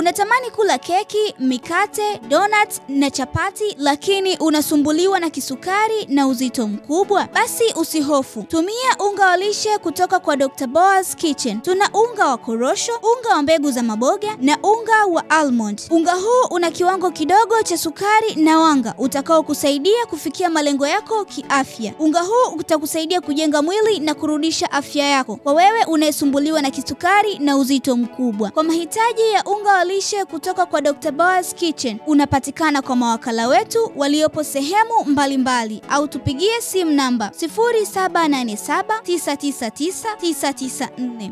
Unatamani kula keki, mikate, donuts na chapati lakini unasumbuliwa na kisukari na uzito mkubwa? Basi usihofu. Tumia unga wa lishe kutoka kwa Dr. Boaz Kitchen. Tuna unga wa korosho, unga wa mbegu za maboga na unga wa almond. Unga huu una kiwango kidogo cha sukari na wanga utakaokusaidia kufikia malengo yako kiafya. Unga huu utakusaidia kujenga mwili na kurudisha afya yako kwa wewe unayesumbuliwa na kisukari na uzito mkubwa. Kwa mahitaji ya unga wa lishe kutoka kwa Dr. Boaz Kitchen, unapatikana kwa mawakala wetu waliopo sehemu mbalimbali mbali, au tupigie simu namba 0787999994.